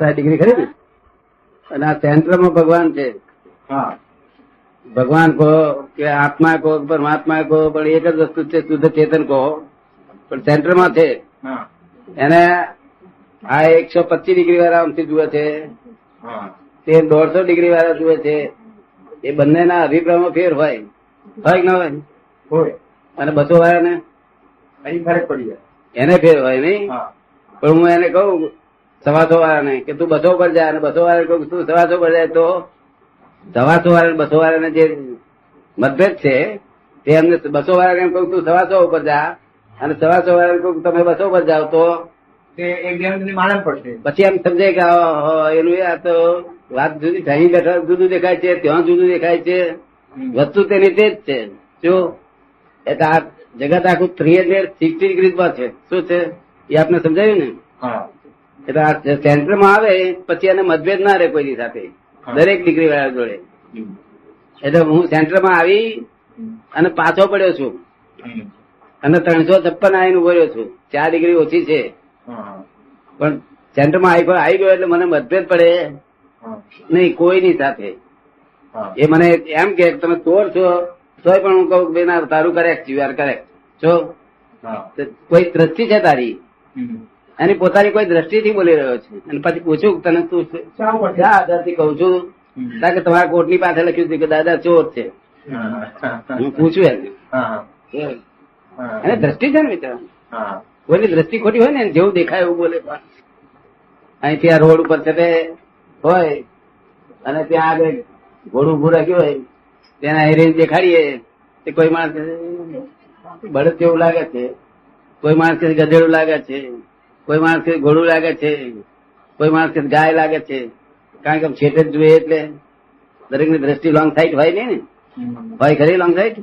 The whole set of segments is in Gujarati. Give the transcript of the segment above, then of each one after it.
ડિગ્રી ખરી ને અને આ સેન્ટરમાં ભગવાન છે. ભગવાન કહો કે આત્મા કહો પરમાત્મા કહો પણ એક જ વસ્તુ છે શુદ્ધ ચેતન કહો. પણ સેન્ટરમાં છે. એને આ એકસો પચીસ ડિગ્રી વાળા આમથી જુએ છે. તે દોઢસો ડિગ્રી વાળા જુએ છે. એ બંનેના અભિપ્રાયમાં ફેર હોય. હોય કે ના હોય? હોય. અને બસો વાળાને? અહીં ફરક પડી જાય. એને ફેર હોય નહીં? પણ હું એને કહું સવાસો વાળાને કે તું બસો પર જાય અને બસો વાળા કહું તું સવાસો પર જાય તો? સવાસો વાળા બસો વાળાને જે મતભેદ છે તે એમને બસો વાળાને એમ કહું તું સવાસો ઉપર જા અને સવાસો વાળાને કહું તમે બસો પર જાઓ તો? પછી એમ સમજે કે એનું આ તો વાત જુદી અહીં બેઠા જુદું દેખાય છે ત્યાં જુદું દેખાય છે. વસ્તુ તેની તે જ છે. જો એટલે આ જગત આખું થ્રી હંડ્રેડ સિક્સટી ડિગ્રીઝમાં છે. શું છે? એ આપને સમજાયું ને? હા. એટલે સેન્ટરમાં આવે પછી એને મતભેદ ના રહે કોઈની સાથે. દરેક ડિગ્રી વાળા જોડે એટલે હું સેન્ટરમાં આવી અને પાછો પડ્યો છું. અને ત્રણસો છપ્પન આવીને ઊભો રહ્યો છું. ચાર ડિગ્રી ઓછી છે. પણ સેન્ટરમાં આવી આવી ગયો એટલે મને મતભેદ પડે. નહીં કોઈની સાથે. એ મને એમ કે તમે ચોર છો તોય પણ હું કહું કે ના તારું કરેક્ટ યુ આર કરેક્ટ જો? કોઈ દ્રષ્ટિ છે તારી? એની પોતાની કોઈ દ્રષ્ટિથી બોલી રહ્યો છે. અને પછી પૂછ્યું તને તું આધારથી કહું છું. કારણ કે તમારા કોર્ટની પાસે લખ્યું છે કે દાદા ચોર છે. હા, પૂછું એને દ્રષ્ટિ છે ને મિત્ર? કોઈની દ્રષ્ટિ ખોટી હોય ને જેવું દેખાય એવું બોલે અહીંથી આ રોડ ઉપર છે હોય અને ત્યાં આગળ ઘોડું ઉભું રાખ્યું હોય તેના હેરીને દેખાડીએ તે કોઈ માણસ બળદ જેવું લાગે છે. કોઈ માણસ ગધેડું લાગે છે. કોઈ માણસ કે ઘોડું લાગે છે કોઈ માણસ કે ગાય લાગે છે. કારણ કે છેટે જ જોઈએ એટલે દરેકની દ્રષ્ટિ લોંગ સાઈડ હોય નહીં ને. હોય ખરી લોંગ સાઈડ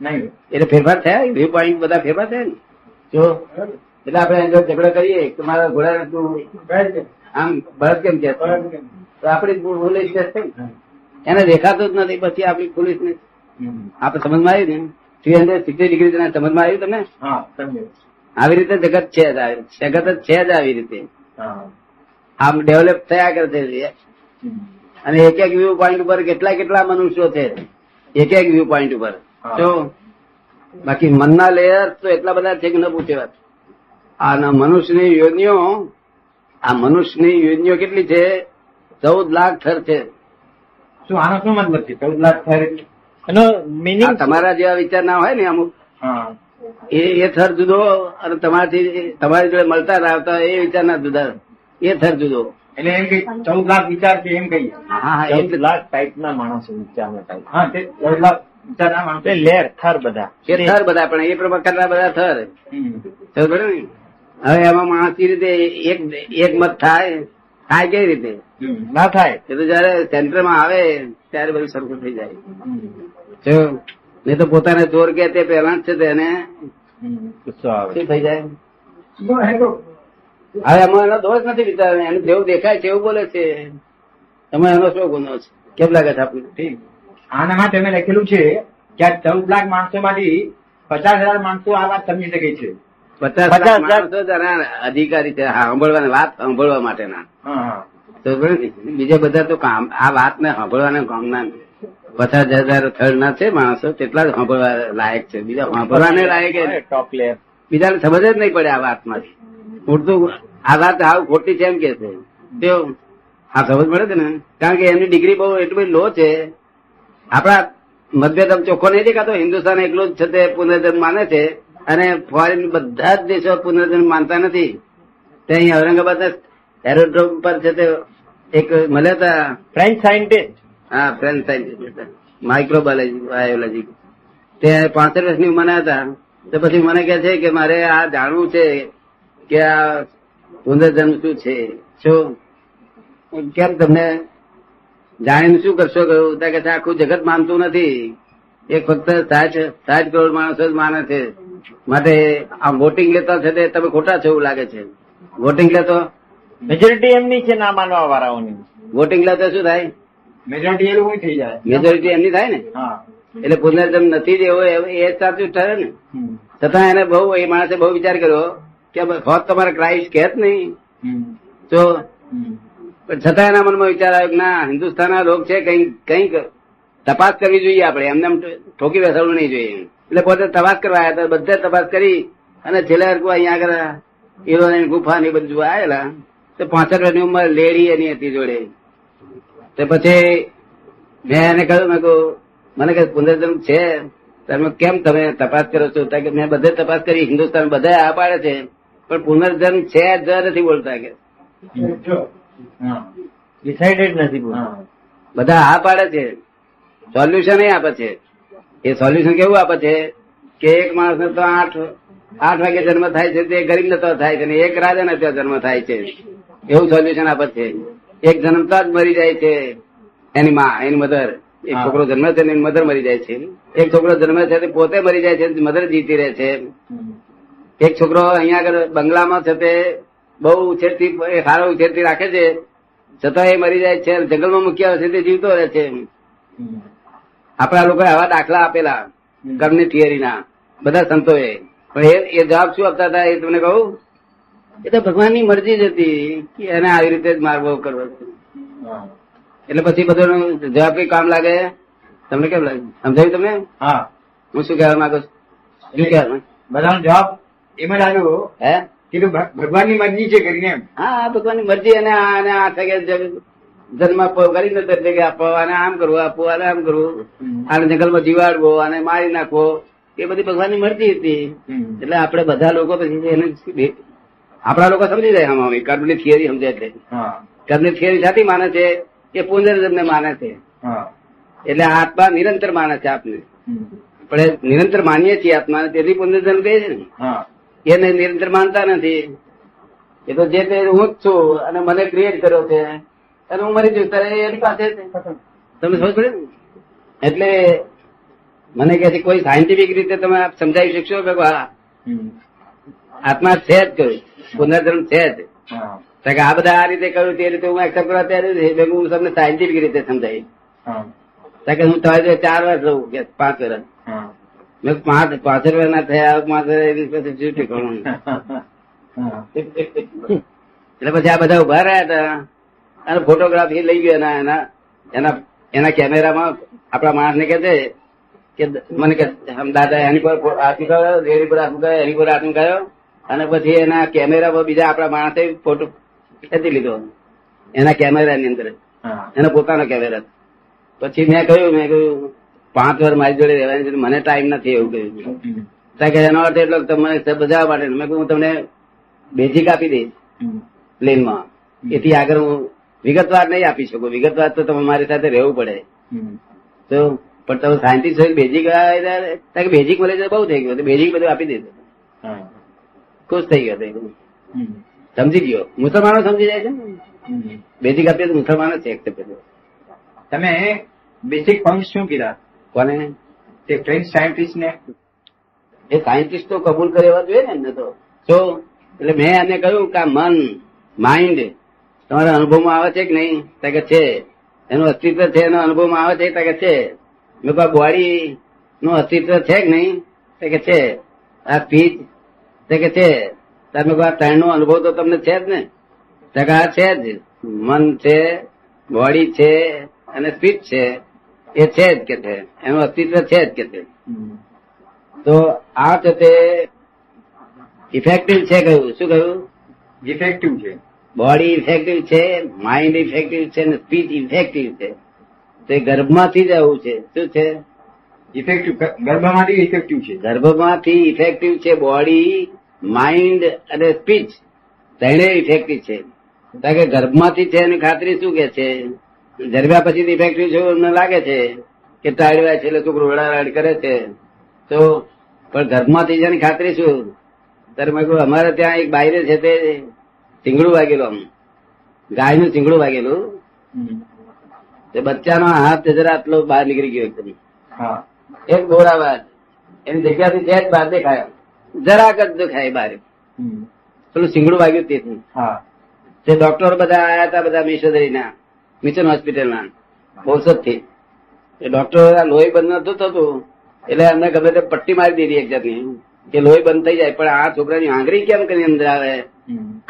નહીં. એટલે ફેરફાર થયા વ્યૂ પોઈન્ટ બધા ફેરફાર થયા ને? જો એટલે આપણે એનો ઝઘડો કરીએ કે મારા ઘોડા તું આમ બળદ કેમ કે? તો આપણી ભૂલ છે એને દેખાતું જ નથી પછી આપણી પોલીસ ને? આપડે આપણે સમજમાં આવ્યું ને? થ્રી હંડ્રેડ સિક્સટી ડિગ્રી સમજમાં આવ્યું તમને? હા સમજ્યો. આવી રીતે જગત છે જ જગત જ છે જ આવી રીતે. આમ ડેવલપ થયા કરે છે અને એક એક વ્યૂ પોઈન્ટ ઉપર કેટલા કેટલા મનુષ્યો છે. એક એક વ્યૂ પોઈન્ટ ઉપર. તો બાકી મનના લેયર તો એટલા બધા છે કે ન પૂછે વાત. આ મનુષ્યની યોનિઓ આ મનુષ્યની યોનિઓ કેટલી છે? ચૌદ લાખ થર છે. શું આનો શું મતલબ છે? ચૌદ લાખ થર એટલે? એનો મિનિંગ તમારા જેવા વિચાર ના હોય ને અમુક. હા. એ એ થર જુદો અને તમારાથી તમારી જોડે મળતા આવતા એ વિચાર ના જુદા. એ થર જુદો. એટલે એમ કઈ ચૌદ લાખ વિચાર છે એમ કઈ હા હા ચૌદ લાખ ટાઈપ ના માણસો વિચારના ટાઈપ હા તે ચૌદ લાખ વિચાર ના માણસો. લેર થર બધા. એ થર બધા પણ એ પ્રકારના બધા થર? ને? હવે એમાં માણસ રીતે એક એક મત થાય થાય કઈ રીતે? ના થાય. એ તો જયારે સેન્ટરમાં આવે ત્યારે બધું સરખું થઈ જાય. નહીં તો પોતાને જોર કે તે પહેલા જ છે તેને ગુસ્સો આવે. શું થઈ જાય? હવે એમાં એનો દોષ નથી વિચાર એને જેવું દેખાય છે એવું બોલે છે. એમાં એનો શું ગુનો છે? કેમ લાગે છે આપણને ઠીક. આના માટે મેં લખેલું છે કે આ ચૌદ લાખ માણસો માંથી પચાસ હજાર માણસો આ વાત સમજી શકે છે. પચાસ પચાસ હજાર- માણસો અધિકારી છે. હા સાંભળવાની વાત સાંભળવા માટેના. હા હા. તો બીજા બધા તો કામ આ વાત ને સાંભળવાના કામના પચાસ હજાર થર્ડ ના છે માણસો તેટલા જ સાંભળવા લાયક છે? બીજા સાંભળવાને લાયક ટોપ લેયર બીજાને સમજ જ નહીં પડે આ વાતમાંથી. ઉડતું આ વાત આવ ખોટી છે એમ કે છે. તેઓ આ સમજ પડે છે ને કારણ કે એમની ડિગ્રી બહુ એટલી બધી લો છે. આપણા મતભેદ આમ ચોખ્ખો નહીં દેખાતો. હિન્દુસ્તાન એકલું જ છે તે પુનર્જન્મ માને છે. અને ફોરેન બધા જ દેશો પુનર્જન્મ માનતા નથી. તે અહીં ઔરંગાબાદ એરોડ્રોમ પર છે તે એક મળ્યા હતા ફ્રેન્ચ સાયન્ટિસ્ટ હા ફ્રેન્ચ સાયન્ટિસ્ટ માઇક્રોબાયોલોજી બાયોલોજી તે પાંસઠ વર્ષની ઉંમરના હતા. તો પછી મને કહે છે કે મારે આ જાણવું છે કે આ પુનર્જન્મ શું છે. શું? કેમ તમને જાણીને શું કરશો કહ્યું? ત્યાં કે આખું જગત માનતું નથી. એ ફક્ત સાઠ સાઠ કરોડ માણસો જ માને છે. માટે આ વોટિંગ લેતા છે તે તમે ખોટા છો એવું લાગે છે. વોટિંગ લેતો મેજોરિટી એમની છે ના માનવા વાળાઓની. વોટિંગ લેતા શું થાય? મેજોરિટી એ લોકો થઈ જાય. મેજોરિટી એમની થાય ને? હા. એટલે પુનર્જન્મ નથી જ એવો એ સાચું ઠરે ને. છતાં એને બહુ એ માણસે બહુ વિચાર કર્યો કે હોત તમારે ક્રાઇસ્ટ કે નહીં. તો પણ છતાં એના મનમાં વિચાર આવ્યો કે ના હિન્દુસ્તાનના લોક છે કઈ કંઈક તપાસ કરવી જોઈએ આપણે. એમને એમ ઠોકી બેસાડવું નહીં જોઈએ. એટલે પોતે તપાસ કરવા આવ્યા હતા બધે તપાસ કરી અને છેલ્લા હરકું અહીંયા આગળ હીરોની ગુફા ને એ બધું આવેલા. તો પાંસઠ વર્ષની ઉંમર લેડી એની હતી જોડે. તો પછી મેં એને કહ્યું મેં કહું મને કે પુનર્જન્મ છે. તમે કેમ તમે તપાસ કરો છો? કે મેં બધે તપાસ કરી હિન્દુસ્તાન બધા આ પાડે છે. પણ પુનર્જન્મ છે જ નથી બોલતા કે. ડિસાઇડેડ નથી હા. બધા આ પાડે છે. સોલ્યુશન એ આપે છે. એ સોલ્યુશન કેવું આપે છે? કે એક માણસ તો આઠ આઠ વાગે જન્મ થાય છે તે ગરીબ નતો થાય છે અને એક રાજા નતો જન્મ થાય છે. એવું સોલ્યુશન આપે છે. એક જન્મતા જ મરી જાય છે. એની માં એની મધર એક છોકરો જન્મે છે એની મધર મરી જાય છે. એક છોકરો જન્મે છે તે પોતે મરી જાય છે મધર જીતી રહે છે. એક છોકરો અહીંયા આગળ બંગલામાં છે તે બહુ ઉછેરથી એ સારો ઉછેરથી રાખે છે. છતાં એ મરી જાય છે જંગલમાં મૂકી આવે છે તે જીવતો રહે છે. આપણા લોકોએ આવા દાખલા આપેલા. કર્મની થિયરીના બધા સંતોએ. પણ એ એ જવાબ શું આપતા હતા એ તમને કહું? એ તો ભગવાનની મરજી જ હતી કે એને આવી રીતે જ માર્ગો કરવો એટલે પછી બધો જવાબ કઈ કામ લાગે? તમને કેમ લાગે? સમજાયું તમે હા. હું શું કહેવા માંગુ છું? શું કહેવા બધાનો જવાબ એમ આવ્યો. હે? કીધું ભગવાનની મરજી છે કરીને હા ભગવાનની મરજી અને આ- અને આ ગયા જન્મ કરીને એટલે આપો આને આમ કરવું આપવું અને આમ કરવું. આને જંગલમાં જીવાડવો અને મારી નાખવો. એ બધી ભગવાનની મરજી હતી. એટલે આપણે બધા લોકો પછી એને આપણા લોકો સમજી જાય આમાં કર્મની થિયરી સમજે એટલે. કર્મની થિયરી સાથી માને છે કે પુનર્જન્મ માને છે. એટલે આત્મા નિરંતર માને છે આપને. પણ નિરંતર માનીએ છીએ આત્મા તેથી પુનર્જન્મ કહે છે ને. એને નિરંતર માનતા નથી. એ તો જે તે હું જ છું અને મને ક્રિએટ કર્યો છે અને હું મરી જઉં ત્યારે એની પાસે તમે સમજ પડે એટલે મને કહે છે કોઈ સાયન્ટિફિક રીતે તમે સમજાવી શકશો કે આત્મા છે જ કહ્યું પુનર્જન્મ છે જ. કે આ બધા આ રીતે કર્યું તે રીતે હું એક્સેપ્ટ કરવા ત્યારે હું તમને સાયન્ટિફિક રીતે સમજાવી કે હું તમારી ચાર વર્ષ રહું કે પાંચ વર્ષ મેં પાંચ પાંચ વર્ષ ના થયા પાંચ પછી શું ઠીકણું? એટલે પછી આ બધા ઊભા રહ્યા હતા. અને ફોટોગ્રાફી લઈ ગયો એના એના એના એના કેમેરામાં આપણા માણસ ને છે કે મને કે દાદા એની પર હાથ મૂકાયો એની પર હાથ મૂકાયો એની પર હાથ મૂકાયો અને પછી એના કેમેરા બીજા આપણા માણસે ફોટો ખેંચી લીધો. એના કેમેરાની અંદર. એનો પોતાનો કેમેરા પછી મેં કહ્યું મેં કહ્યું પાંચ વાર મારી જોડે રહેવાની છે મને ટાઈમ નથી એવું કહ્યું. કારણ કે એનો અર્થ એટલો તમને બધા માટે મેં કહ્યું હું તમને બેઝિક આપી દઈશ પ્લેનમાં. એથી આગળ હું વિગતવાર નહીં આપી શકું. વિગતવાર તો તમે મારી સાથે રહેવું પડે. તો પણ તમે સાયન્ટિસ્ટ બેઝિક કે બેઝિક મળે બહુ થઈ ગયું. બેઝિક બધું આપી દીધું ખુશ થઈ ગયો સમજી ગયો? મુસલમાનો સમજી જાય છે? બેઝિક આપીએ તો મુસલમાનો છે તમે બેઝિક પોઈન્ટ શું કીધા? કોને? તે ફ્રેન્ચ સાયન્ટિસ્ટ ને? એ સાયન્ટિસ્ટ તો કબૂલ કરે એવા જોઈએ ને એમને તો. તો એટલે મેં એમને કહ્યું કે મન માઇન્ડ તમારા અનુભવમાં આવે છે કે નહીં? તકે કે છે. એનું અસ્તિત્વ છે એનો અનુભવમાં આવે છે તકે કે છે. મેં કહ્યું બોડી નું અસ્તિત્વ છે કે નહીં? તકે છે. આ સ્પીચ તો કે છે તમે ત્રણ નો અનુભવ તો તમને છે જ ને? આ છે જ. મન છે બોડી છે અને સ્પીચ છે. એ છે જ કે છે. એનું અસ્તિત્વ છે જ કે છે. તો આ છે તે ઇફેક્ટિવ છે કહ્યું શું કહ્યું ઇફેક્ટિવ છે. બોડી ઇફેક્ટિવ છે માઇન્ડ ઇફેક્ટિવ છે અને સ્પીચ ઇફેક્ટિવ છે. તે ગર્ભમાંથી જ આવું છે. શું છે? ઇફેક્ટિવ ગર્ભમાંથી ઇફેક્ટિવ છે. ગર્ભમાંથી ઇફેક્ટિવ છે બોડી માઇન્ડ અને સ્પીચ તેને ઇફેક્ટિવ છે. કારણ કે ગર્ભમાંથી છે એની ખાતરી શું કે છે? જન્મ્યા પછી ઇફેક્ટિવ છે એમને લાગે છે કે ટાળ્યા છે એટલે છોકરો રડારડ કરે છે. તો પણ ગર્ભમાંથી જેની ખાતરી શું? ત્યારે મેં કહ્યું અમારે ત્યાં એક બાયરે છે તે ચીંગડું વાગેલું આમ. ગાયનું ચીંગડું વાગેલું. તે બચ્ચાનો હાથ જરા આટલો બહાર નીકળી ગયો એકદમ. હા. એક દોરાવાદ એની જગ્યાથી સહેજ બહાર દેખાયો. જરાક જ દેખાય બહાર પેલું સિંગડું વાગ્યું તેથી હા. તે ડોક્ટરો બધા આયા હતા બધા મિશનરીના મિશન હોસ્પિટલના બોરસદથી એ ડોક્ટરો લોહી બંધ નતું થતું. એટલે એમને ગમે તે પટ્ટી મારી દીધી એક જાતની. કે લોહી બંધ થઈ જાય પણ આ છોકરાની આંગળી કેમ કરી અંદર આવે?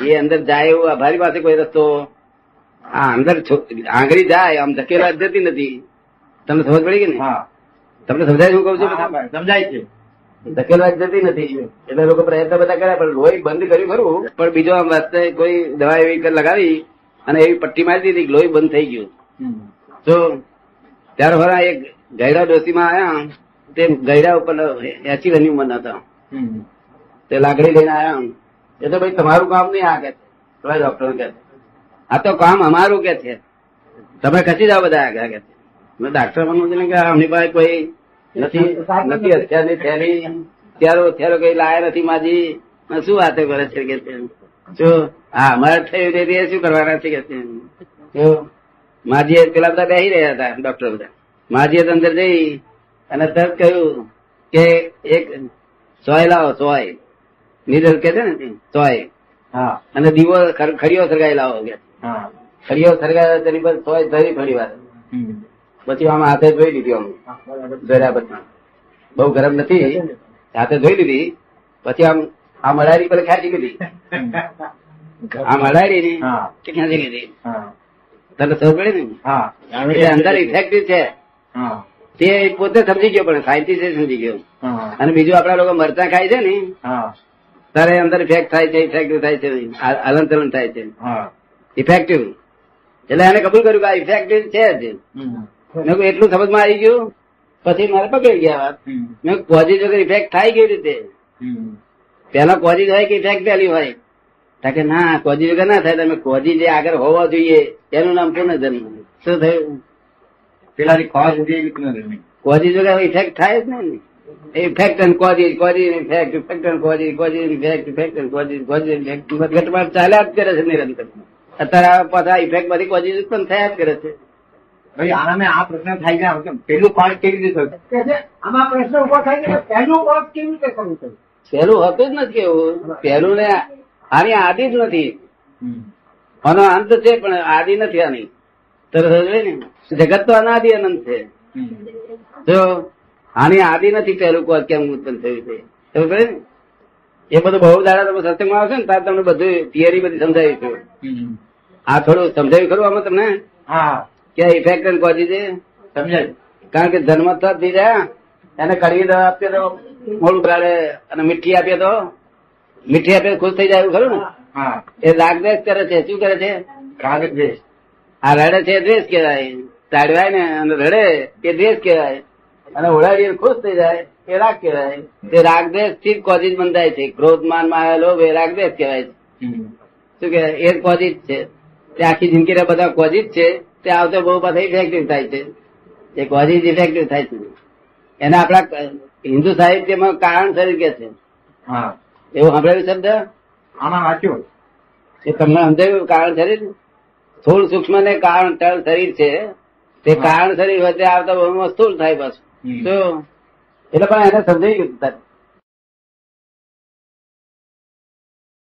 એ અંદર જાય એવું આભારી પાસે કોઈ રસ્તો? આ અંદર આંગળી જાય આમ ધકેલા જતી નથી. તમને સમજ પડી કે ને હા. તમને સમજાય શું કહું છું? સમજાય છે. ધકેલવા જતી નથી. એટલે લોકો પ્રયત્ન બધા કર્યા પણ લોહી બંધ કર્યું ખરું. પણ બીજો આમ વાસ્તે કોઈ દવા એવી લગાવી અને એવી પટ્ટી મારી દીધી લોહી બંધ થઈ ગયું. તો ત્યારે ભરા એક ગયડા ડોસીમાં આવ્યા તે ગયડા ઉપર એસી વર્ષની ઉંમર હતા. તે લાકડી લઈને આવ્યા એ તો ભાઈ તમારું કામ નહીં આ કે ડોક્ટર કે આ તો કામ અમારું કે છે. તમે ખસી જાઓ બધા આગળ કે છે. ડાક્ટર બનવું છે ને કે અમની પાસે કોઈ નથી નથી અત્યારની થેલી. ત્યારો થેલો કઈ લાયા નથી માજી. શું વાતો કરે છે કે જો હા અમારે થયું તે શું કરવાના છે કે માજી પેલા બધા બેસી રહ્યા હતા ડોક્ટર બધા. માજી અંદર જઈ અને તરત કહ્યું કે એક સોય લાવો સોય. નીરજ કે છે ને સોય. હા. અને દીવો ખડીયો સળગાઈ લાવો કે. ખડીયો સળગાવ્યો તેની પર સોય ધરી ફરી વાર. પછી આમ હાથે ધોઈ લીધી આમ પછી બહુ ગરમ નથી હાથે ધોઈ લીધી પછી આમ આ મડારી પર ખેંચી લીધી. આ મડારી ની ખેંચી લીધી. તને ખબર પડે ને? અંદર ઇફેક્ટિવ છે. તે પોતે સમજી ગયો પણ સાયન્ટિસ્ટ સમજી ગયો. અને બીજું આપડા લોકો મરચા ખાય છે ને? તારે અંદર ઇફેક્ટ થાય છે ઇફેક્ટિવ થાય છે હલન ચલન થાય છે. હા. ઇફેક્ટિવ એટલે એને કબૂલ કર્યું કે આ ઇફેક્ટિવ છે જ. મેં એટલું સમજમાં આવી ગયું? પછી મારે પકડી ગયા વાત. મેં પોઝિટિવ વગર ઇફેક્ટ થાય કેવી રીતે? પેલા કોજી હોય કે ઇફેક્ટ પહેલી હોય. તા કે ના કોજી વગર ના થાય. તમે કોજી જે આગળ હોવા જોઈએ એનું નામ જન્મ શું થયું? પેલાની ખોજ ઉડી એવી જ નથી. કોજી વગર ઇફેક્ટ થાય જ નહીં ઇફેક્ટ અને કોજી કોજી ઇફેક્ટ ઇફેક્ટ અને કોજી કોજી ઇફેક્ટ ઇફેક્ટ અને કોજી કોજી ઇફેક્ટ ઘટમાં ચાલ્યા જ કરે છે નિરંતર. અત્યારે પાછા ઇફેક્ટ બધી કોજી ઉત્પન્ન થયા જ કરે છે. ભાઈ આનામે આ પ્રશ્ન થાય છે આમ કેમ? પેલું ખોજ કેવી રીતે થયું? કે છે આમાં પ્રશ્ન ઊભો થાય છે પહેલું પાઠ કેવી રીતે કરવું છે પહેલું હતું જ નથી એવું. પહેલું ને આની આદિ જ નથી. આનો અંત છે પણ આદિ નથી આની. તરત ને? જગત તો અનાદિ અનંત છે. જો આની આદિ નથી પહેલું કોજ કેમ ઉત્પન્ન થયું છે? ખબર ને? એ બધું બહુ દાડા તમે સત્સંગમાં આવશે ને ત્યારે તમને બધું થિયરી બધી સમજાવી છું. આ થોડું સમજાવ્યું ખરું આમાં તમને? હા. કે ઇફેક્ટ પહોંચી છે સમજાય. કારણ કે જન્મ થઈ રહ્યા એને કડવી દવા આપીએ તો મોડું કરાડે અને મીઠી આપીએ તો મીઠી આપીએ ખુશ થઈ જાય ખરું ને? હા. એ રાગદ્વેષ કરે છે. શું કરે છે? કાગળ દ્વેષ. આ રડે છે દ્વેષ કહેવાય. તાડવાય ને અને રડે એ દ્વેષ કહેવાય. અને ઓળાડી ખુશ થઈ જાય એ રાગ કહેવાય. તે રાગદ્વેષથી કોઝિજ બંધાય છે. ક્રોધ માનમાં લોભ એ રાગદ્વેષ કહેવાય છે. શું કે એ કોઝિજ છે. તે આખી જિંદગી બધા કોઝિજ છે. તે આવતો બહુ બધા ઇફેક્ટિવ થાય છે. એ કોઝિસ ઇફેક્ટિવ થાય છે. એને આપણા હિન્દુ સાહિત્યમાં કારણ શરીર કે છે એવું સાંભળેલું શબ્દ? આમાં વાંચ્યું. એ તમને સમજાયું કારણ શરીર? સ્થૂળ સૂક્ષ્મ ને કારણ ટળ શરીર છે. તે કારણ શરીર વચ્ચે આવતા બહુ સ્થૂળ થાય પાછું. તો એટલે પણ એને સમજાવી ગયું તારે.